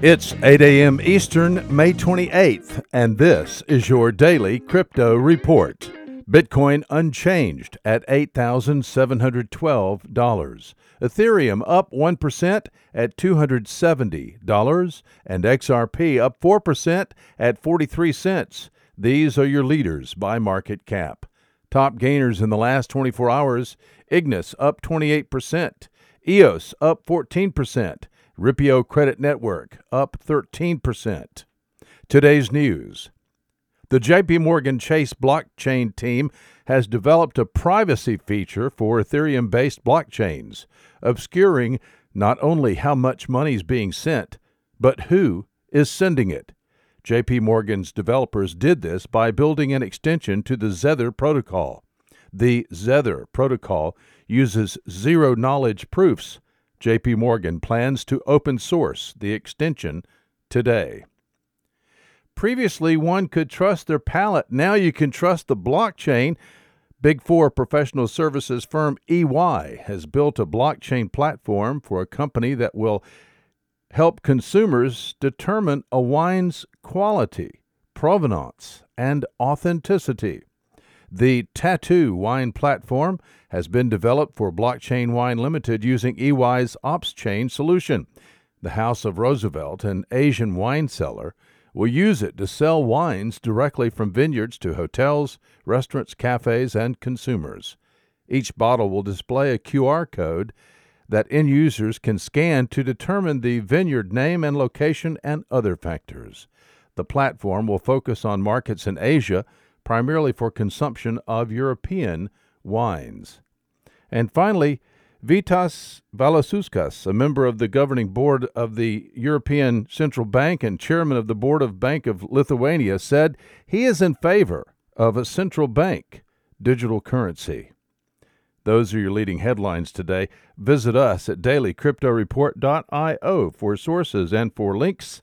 It's 8 a.m. Eastern, May 28th, and this is your daily crypto report. Bitcoin unchanged at $8,712. Ethereum up 1% at $270. And XRP up 4% at 43 cents. These are your leaders by market cap. Top gainers in the last 24 hours Ignis up 28%, EOS up 14%. Ripio Credit Network up 13%. Today's news. The JP Morgan Chase blockchain team has developed a privacy feature for Ethereum based blockchains, obscuring not only how much money is being sent, but who is sending it. JP Morgan's developers did this by building an extension to the Zether protocol. The Zether protocol uses zero knowledge proofs JP Morgan plans to open source the extension today. Previously, one could trust their palate. Now you can trust the blockchain. Big Four professional services firm EY has built a blockchain platform for a company that will help consumers determine a wine's quality, provenance, and authenticity. The TATTOOINE platform has been developed for Blockchain Wine Limited using EY's OpsChain solution. The House of Roosevelt, an Asian wine seller, will use it to sell wines directly from vineyards to hotels, restaurants, cafes, and consumers. Each bottle will display a QR code that end users can scan to determine the vineyard name and location and other factors. The platform will focus on markets in Asia primarily for consumption of European wines. And finally, Vitas Vasiliauskas, a member of the governing board of the European Central Bank and chairman of the board of Bank of Lithuania, said he is in favor of a central bank digital currency. Those are your leading headlines today. Visit us at dailycryptoreport.io for sources and for links.